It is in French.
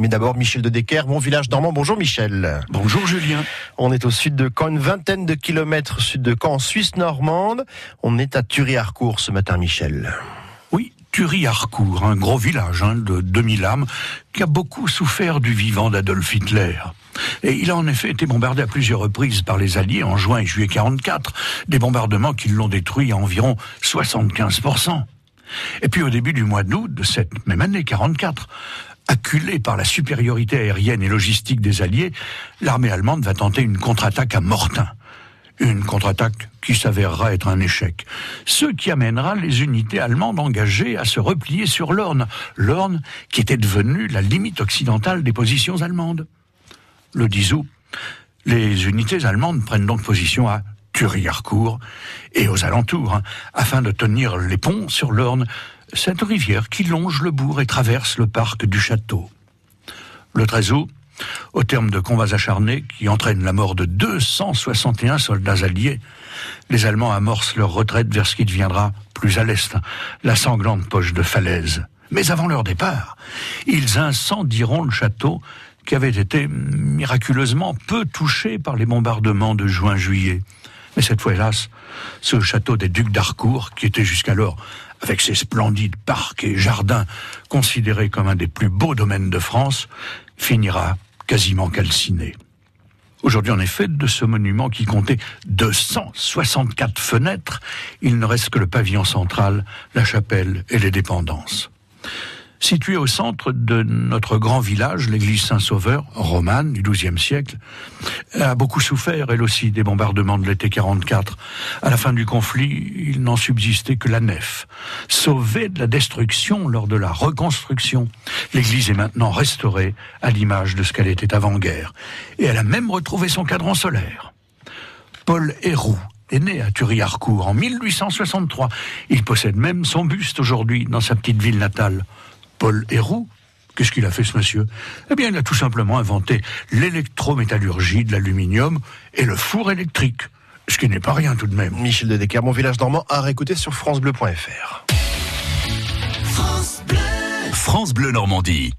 Mais d'abord, Michel de Decker, mon village normand. Bonjour Michel. Bonjour Julien. On est au sud de Caen, une vingtaine de kilomètres sud de Caen, en Suisse normande. On est à Thury-Harcourt ce matin, Michel. Oui, Thury-Harcourt, un gros village hein, de 2000 âmes qui a beaucoup souffert du vivant d'Adolf Hitler. Et il a en effet été bombardé à plusieurs reprises par les Alliés en juin et juillet 44, des bombardements qui l'ont détruit à environ 75%. Et puis au début du mois d'août de cette même année 44, acculée par la supériorité aérienne et logistique des Alliés, l'armée allemande va tenter une contre-attaque à Mortain. Une contre-attaque qui s'avérera être un échec. Ce qui amènera les unités allemandes engagées à se replier sur l'Orne. L'Orne qui était devenue la limite occidentale des positions allemandes. Le 10 août, les unités allemandes prennent donc position à Thury-Harcourt et aux alentours, hein, afin de tenir les ponts sur l'Orne, cette rivière qui longe le bourg et traverse le parc du château. Le 13 août, au terme de combats acharnés qui entraînent la mort de 261 soldats alliés, les Allemands amorcent leur retraite vers ce qui deviendra, plus à l'est, la sanglante poche de falaise. Mais avant leur départ, ils incendieront le château qui avait été miraculeusement peu touché par les bombardements de juin-juillet. Mais cette fois, hélas, ce château des Ducs d'Harcourt, qui était jusqu'alors, avec ses splendides parcs et jardins, considéré comme un des plus beaux domaines de France, finira quasiment calciné. Aujourd'hui, en effet, de ce monument qui comptait 264 fenêtres, il ne reste que le pavillon central, la chapelle et les dépendances. Située au centre de notre grand village, l'église Saint-Sauveur, romane du XIIe siècle, a beaucoup souffert, elle aussi, des bombardements de l'été 44. À la fin du conflit, il n'en subsistait que la nef. Sauvée de la destruction lors de la reconstruction, l'église est maintenant restaurée à l'image de ce qu'elle était avant-guerre. Et elle a même retrouvé son cadran solaire. Paul Héroux est né à Thury-Harcourt en 1863. Il possède même son buste aujourd'hui dans sa petite ville natale. Paul Héroux. Qu'est-ce qu'il a fait ce monsieur? Eh bien, il a tout simplement inventé l'électrométallurgie de l'aluminium et le four électrique. Ce qui n'est pas rien tout de même. Michel de Decker, mon village normand, à réécouter sur francebleu.fr. France Bleu. France Bleu Normandie.